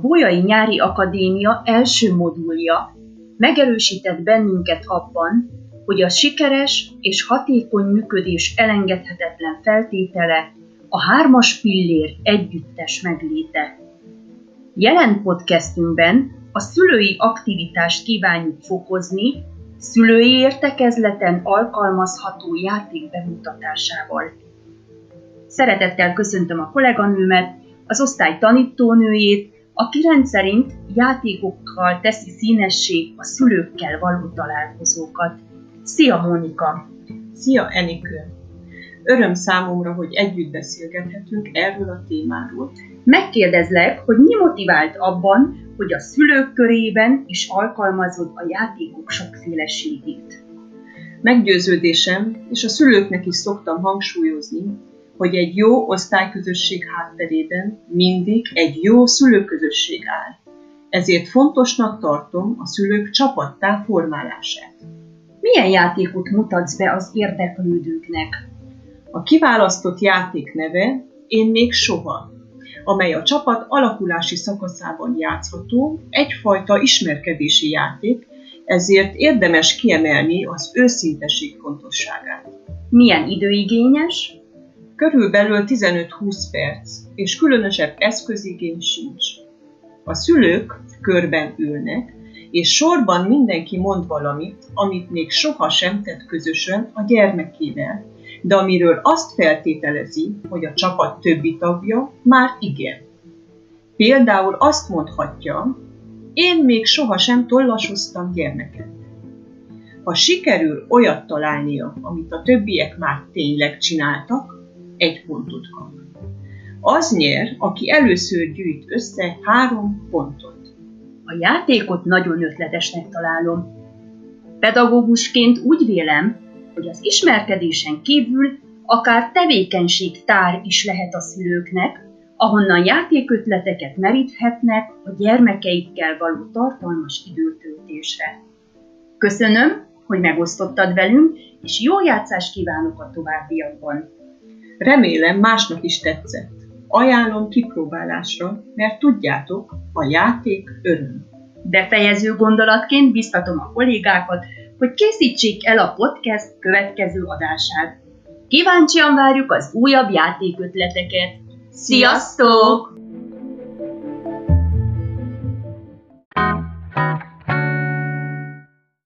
Bolyai Nyári Akadémia első modulja megerősített bennünket abban, hogy a sikeres és hatékony működés elengedhetetlen feltétele a hármas pillér együttes megléte. Jelen podcastünkben a szülői aktivitást kívánjuk fokozni, szülői értekezleten alkalmazható játék bemutatásával. Szeretettel köszöntöm a kolléganőmet, az osztály tanítónőjét, aki rendszerint játékokkal teszi színessé a szülőkkel való találkozókat. Szia, Mónika! Szia, Enikő! Öröm számomra, hogy együtt beszélgethetünk erről a témáról. Megkérdezlek, hogy mi motivált abban, hogy a szülők körében is alkalmazod a játékok sokféleségét. Meggyőződésem, és a szülőknek is szoktam hangsúlyozni, hogy egy jó osztályközösség hátterében mindig egy jó szülőközösség áll. Ezért fontosnak tartom a szülők csapattá formálását. Milyen játékot mutatsz be az érdeklődőknek? A kiválasztott játék neve Én még soha, amely a csapat alakulási szakaszában játszható, egyfajta ismerkedési játék, ezért érdemes kiemelni az őszinteség fontosságát. Milyen időigényes? Körülbelül 15-20 perc, és különösebb eszközigény sincs. A szülők körben ülnek, és sorban mindenki mond valamit, amit még soha sem tett közösen a gyermekével, de amiről azt feltételezi, hogy a csapat többi tagja már igen. Például azt mondhatja, én még sohasem tollasoztam gyermeket. Ha sikerül olyat találnia, amit a többiek már tényleg csináltak, egy pontot kap. Az nyer, aki először gyűjt össze három pontot. A játékot nagyon ötletesnek találom. Pedagógusként úgy vélem, hogy az ismerkedésen kívül akár tevékenységtár is lehet a szülőknek, ahonnan játékötleteket meríthetnek a gyermekeikkel való tartalmas időtöltésre. Köszönöm, hogy megosztottad velünk, és jó játszást kívánok a továbbiakban! Remélem másnak is tetszett. Ajánlom kipróbálásra, mert tudjátok, a játék öröm. Befejező gondolatként biztatom a kollégákat, hogy készítsék el a podcast következő adását. Kíváncsian várjuk az újabb játékötleteket. Sziasztok!